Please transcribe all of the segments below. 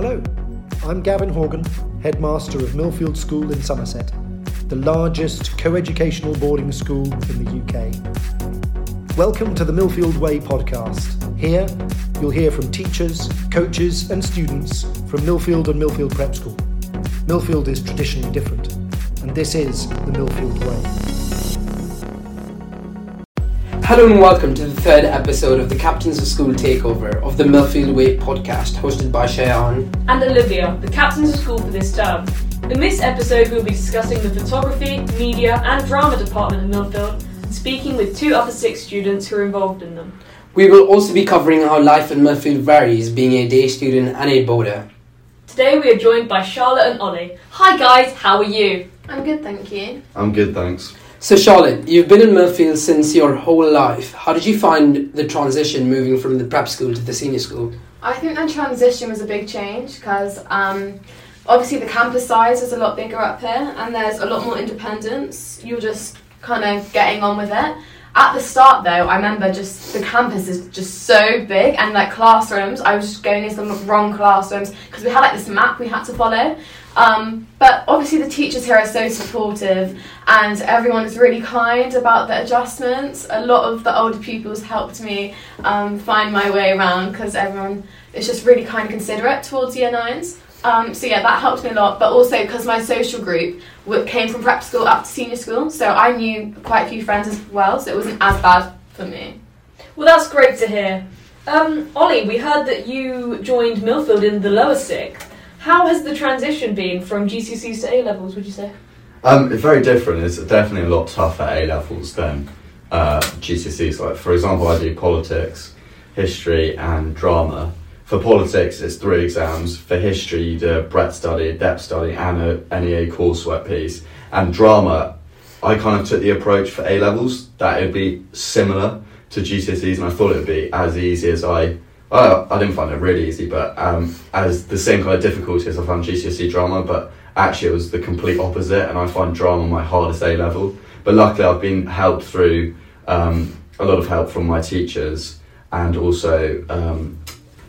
Hello, I'm Gavin Horgan, headmaster of Millfield School in Somerset, the largest co-educational boarding school in the UK. Welcome to the Millfield Way podcast. Here, you'll hear from teachers, coaches, and students from Millfield and Millfield Prep School. Millfield is traditionally different, and this is the Millfield Way. Hello and welcome to the third episode of the Captains of School Takeover of the Millfield Way podcast, hosted by Shayaan and Olivia, the captains of school for this term. In this episode, we'll be discussing the photography, media, and drama department in Millfield, and speaking with two other six students who are involved in them. We will also be covering how life in Millfield varies, being a day student and a boarder. Today, we are joined by Charlotte and Ollie. Hi guys, how are you? I'm good, thank you. I'm good, thanks. So, Charlotte, you've been in Millfield since your whole life. How did you find the transition moving from the prep school to the senior school? I think the transition was a big change because um, obviously the campus size is a lot bigger up here and there's a lot more independence. You're just kind of getting on with it. At the start, though, I remember just the campus is just so big and like classrooms. I was just going into the wrong classrooms because we had like this map we had to follow. Um, but obviously, the teachers here are so supportive, and everyone is really kind about the adjustments. A lot of the older pupils helped me um, find my way around because everyone is just really kind and considerate towards year nines. Um, so yeah, that helped me a lot. But also because my social group came from prep school up to senior school, so I knew quite a few friends as well. So it wasn't as bad for me. Well, that's great to hear. Um, Ollie, we heard that you joined Millfield in the lower sixth. How has the transition been from GCSEs to A levels? Would you say? Um, it's very different. It's definitely a lot tougher A levels than uh, GCSEs. Like for example, I do politics, history, and drama. For politics, it's three exams. For history, you do a breadth study, a depth study, and a NEA coursework piece. And drama, I kind of took the approach for A levels that it'd be similar to GCSEs, and I thought it'd be as easy as I well, I didn't find it really easy, but um, as the same kind of difficulty as I found GCSE drama, but actually it was the complete opposite, and I find drama my hardest A level. But luckily, I've been helped through um, a lot of help from my teachers and also um,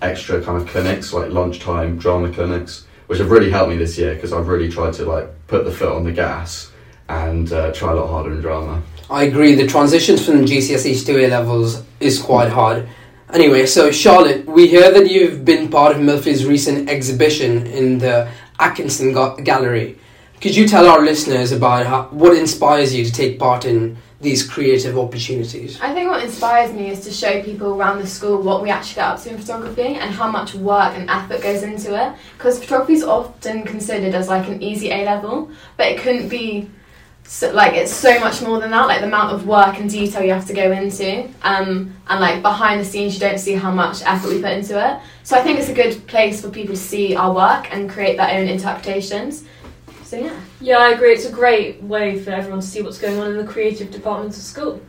extra kind of clinics like lunchtime drama clinics, which have really helped me this year because I've really tried to like put the foot on the gas and uh, try a lot harder in drama. I agree. The transitions from GCSEs to A levels is quite hard Anyway, so Charlotte, we hear that you've been part of Millfield's recent exhibition in the Atkinson Gallery. Could you tell our listeners about how, what inspires you to take part in these creative opportunities? I think what inspires me is to show people around the school what we actually get up to in photography and how much work and effort goes into it. Because photography is often considered as like an easy A level, but it couldn't be so, like it's so much more than that like the amount of work and detail you have to go into um, and like behind the scenes you don't see how much effort we put into it so i think it's a good place for people to see our work and create their own interpretations so yeah. Yeah i agree. It's a great way for everyone to see what's going on in the creative departments of school.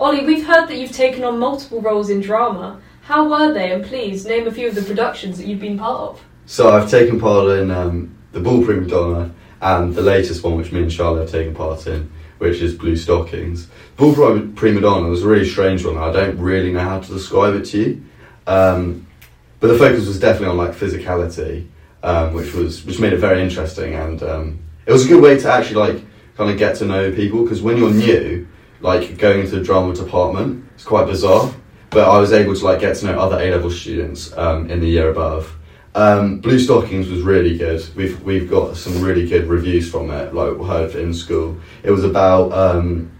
Ollie we've heard that you've taken on multiple roles in drama. How were they? And please name a few of the productions that you've been part of. So i've taken part in um, the Bull Prima Donna and the latest one, which me and Charlotte have taken part in, which is Blue Stockings. Bull Prima Donna was a really strange one. I don't really know how to describe it to you, um, but the focus was definitely on like physicality, um, which was which made it very interesting, and um, it was a good way to actually like kind of get to know people because when you're new, like going into the drama department, it's quite bizarre. But I was able to like get to know other A level students um, in the year above um, Blue Stockings was really good. We've we've got some really good reviews from it. Like heard in school, it was about um,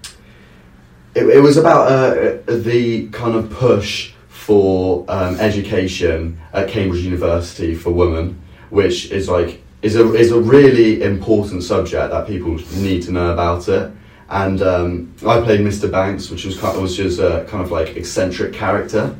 it, it was about uh, the kind of push for um, education at Cambridge University for women, which is like is a is a really important subject that people need to know about it. And um, I played Mr. Banks, which was kind of, was just a kind of like eccentric character.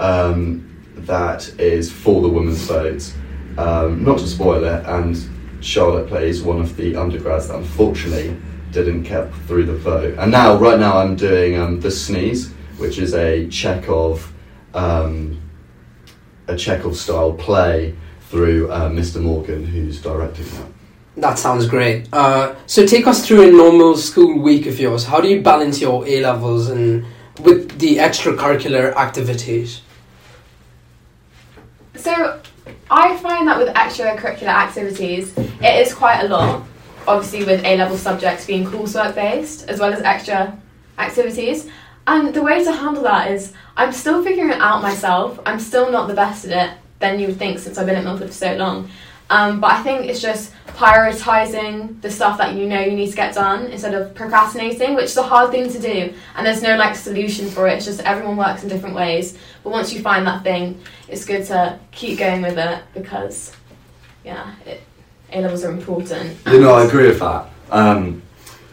Um, that is for the women's vote. Um, not to spoil it, and Charlotte plays one of the undergrads that unfortunately didn't get through the vote. And now, right now, I'm doing um, the Sneeze, which is a Chekhov, um, a Chekhov style play through uh, Mr. Morgan, who's directing that. That sounds great. Uh, so take us through a normal school week of yours. How do you balance your A levels and with the extracurricular activities? So I I find that with extracurricular activities, it is quite a lot. Obviously, with A level subjects being coursework based as well as extra activities. And the way to handle that is I'm still figuring it out myself. I'm still not the best at it than you would think since I've been at Millfield for so long. Um, but I think it's just prioritizing the stuff that you know you need to get done instead of procrastinating, which is a hard thing to do. And there's no like solution for it. It's just everyone works in different ways. But once you find that thing, it's good to keep going with it because, yeah, it, A levels are important. You know, I agree with that. Um,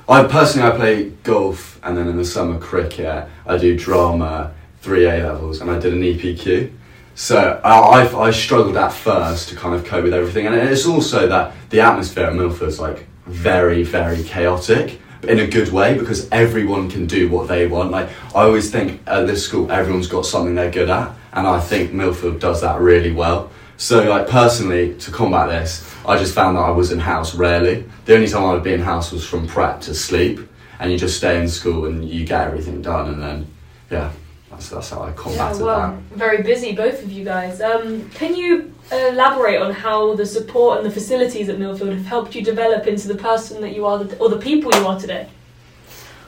I personally, I play golf, and then in the summer cricket, I do drama, three A levels, and I did an EPQ. So I, I, I struggled at first to kind of cope with everything, and it's also that the atmosphere at Millfield's like very, very chaotic in a good way because everyone can do what they want. Like I always think at this school, everyone's got something they're good at, and I think Millfield does that really well. So like personally, to combat this, I just found that I was in house rarely. The only time I would be in house was from prep to sleep, and you just stay in school and you get everything done, and then yeah, that's that's how I combated Yeah, well, that. very busy, both of you guys. Um, can you elaborate on how the support and the facilities at Millfield have helped you develop into the person that you are, or the people you are today?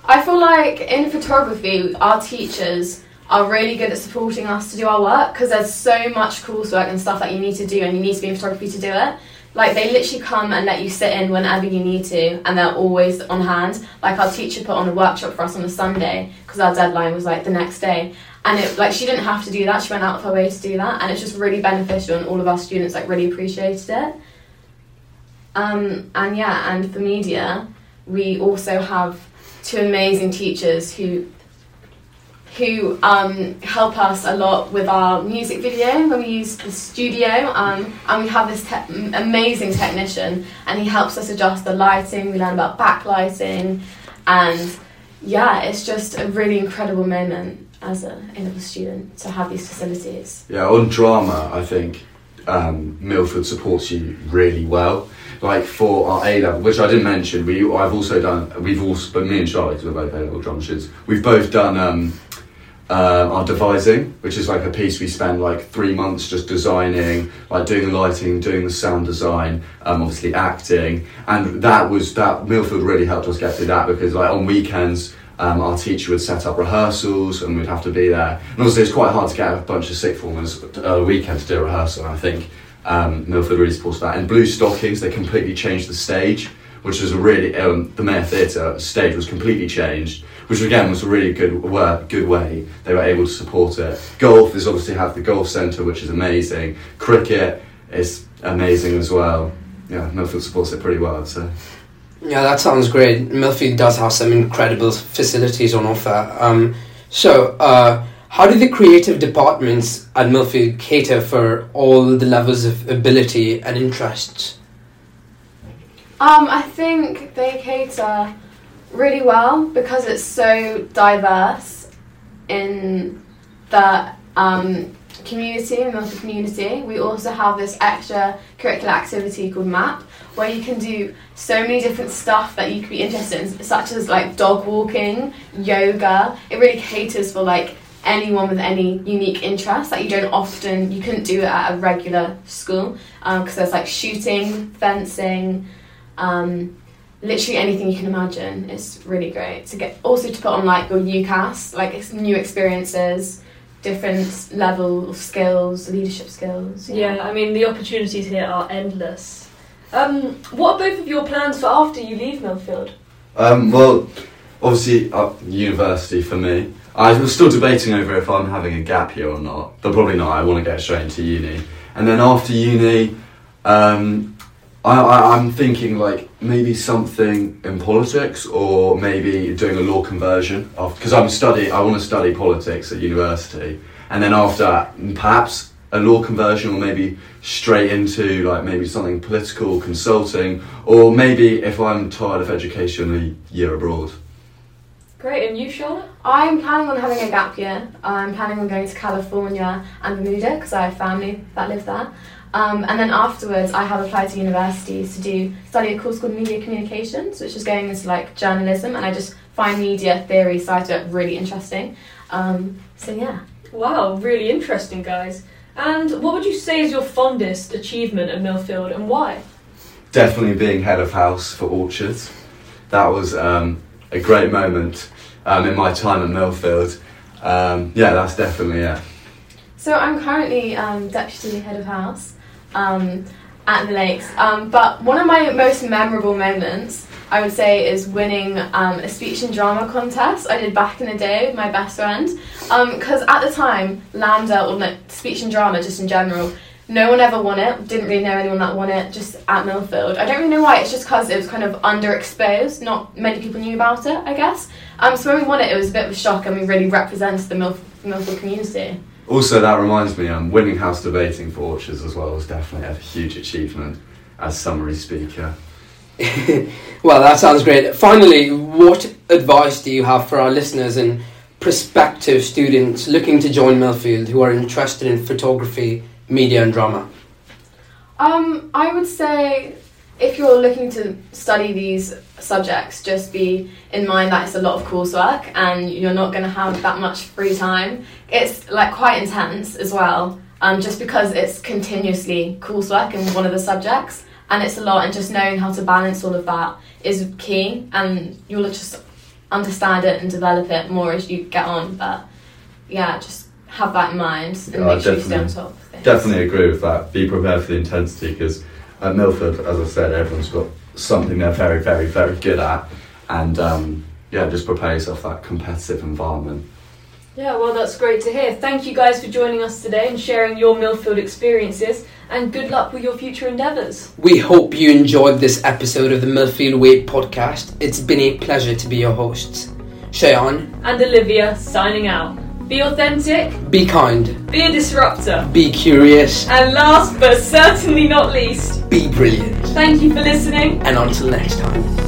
I feel like in photography, our teachers are really good at supporting us to do our work because there's so much coursework and stuff that you need to do, and you need to be in photography to do it. Like they literally come and let you sit in whenever you need to, and they're always on hand. Like our teacher put on a workshop for us on a Sunday because our deadline was like the next day, and it like she didn't have to do that. She went out of her way to do that, and it's just really beneficial, and all of our students like really appreciated it. Um, and yeah, and for media, we also have two amazing teachers who who um, help us a lot with our music video when we use the studio um, and we have this te- amazing technician and he helps us adjust the lighting we learn about backlighting and yeah it's just a really incredible moment as a A-level student to have these facilities Yeah, on drama, I think um, Millfield supports you really well. Like for our A level, which I didn't mention, we I've also done. We've also, but me and Charlotte, 'cause we're both A level students, we've both done um, uh, our devising, which is like a piece we spend like three months just designing, like doing the lighting, doing the sound design, um, obviously acting, and that was that Millfield really helped us get through that because like on weekends. Um, our teacher would set up rehearsals and we'd have to be there. And also, it's quite hard to get a bunch of sick formers at a weekend to do a rehearsal. And I think um, Millfield really supports that. And Blue Stockings, they completely changed the stage, which was a really um, the Meyer Theatre stage was completely changed, which again was a really good work, good way they were able to support it. Golf is obviously have the golf centre, which is amazing. Cricket is amazing as well. Yeah, Millfield supports it pretty well. So. Yeah, that sounds great. Millfield does have some incredible facilities on offer. Um, so, uh, how do the creative departments at Millfield cater for all the levels of ability and interests? Um, I think they cater really well because it's so diverse in the um, community, in the community. We also have this extra curricular activity called MAP where you can do so many different stuff that you could be interested in, such as like dog walking, yoga. It really caters for like anyone with any unique interest that you don't often you couldn't do it at a regular school because there's like shooting, fencing, um, literally anything you can imagine. It's really great to get also to put on like your UCAS, like it's new experiences, different level of skills, leadership skills. Yeah, I mean the opportunities here are endless. Um, what are both of your plans for after you leave Millfield? Um, well, obviously, uh, university for me. I was still debating over if I'm having a gap year or not, but probably not. I want to get straight into uni. And then after uni, um, I, I, I'm thinking like maybe something in politics or maybe doing a law conversion. Because I'm study, I want to study politics at university. And then after that, perhaps a law conversion or maybe straight into like maybe something political consulting or maybe if I'm tired of education a year abroad. Great, and you, Charlotte? I'm planning on having a gap year. I'm planning on going to California and Bermuda because I have family that live there. Um, and then afterwards, I have applied to universities to do study a course called Media Communications, which is going into like journalism, and I just find media theory side of it really interesting. Um, so yeah. Wow, really interesting, guys. And what would you say is your fondest achievement at Millfield and why? Definitely being head of house for Orchards. That was um, a great moment um, in my time at Millfield. Um, yeah, that's definitely it. So I'm currently um, deputy head of house um, at the Lakes. Um, but one of my most memorable moments, I would say, is winning um, a speech and drama contest I did back in the day with my best friend. Because at the time, LAMDA or no, speech and drama, just in general, no one ever won it. Didn't really know anyone that won it. Just at Millfield. I don't really know why. It's just because it was kind of underexposed. Not many people knew about it. I guess. Um, so when we won it, it was a bit of a shock, and we really represented the Millfield community. Also, that reminds me, um, winning house debating for Orchards as well was definitely a huge achievement as summary speaker. well, that sounds great. Finally, what advice do you have for our listeners and prospective students looking to join Millfield who are interested in photography, media, and drama? Um, I would say if you're looking to study these subjects, just be in mind that it's a lot of coursework and you're not going to have that much free time. It's like quite intense as well, um, just because it's continuously coursework in one of the subjects and it's a lot, and just knowing how to balance all of that is key, and you'll just understand it and develop it more as you get on. But yeah, just have that in mind and Yeah, make sure you stay on top. Definitely agree with that. Be prepared for the intensity because at Millfield, as I said, everyone's got something they're very, very, very good at, and um, yeah, just prepare yourself for that competitive environment. Yeah, well, that's great to hear. Thank you guys for joining us today and sharing your Millfield experiences, and good luck with your future endeavours. We hope you enjoyed this episode of the Millfield Way podcast. It's been a pleasure to be your hosts. Shayaan, And Olivia signing out. Be authentic, be kind, be a disruptor, be curious, and last but certainly not least, be brilliant. thank you for listening. And until next time.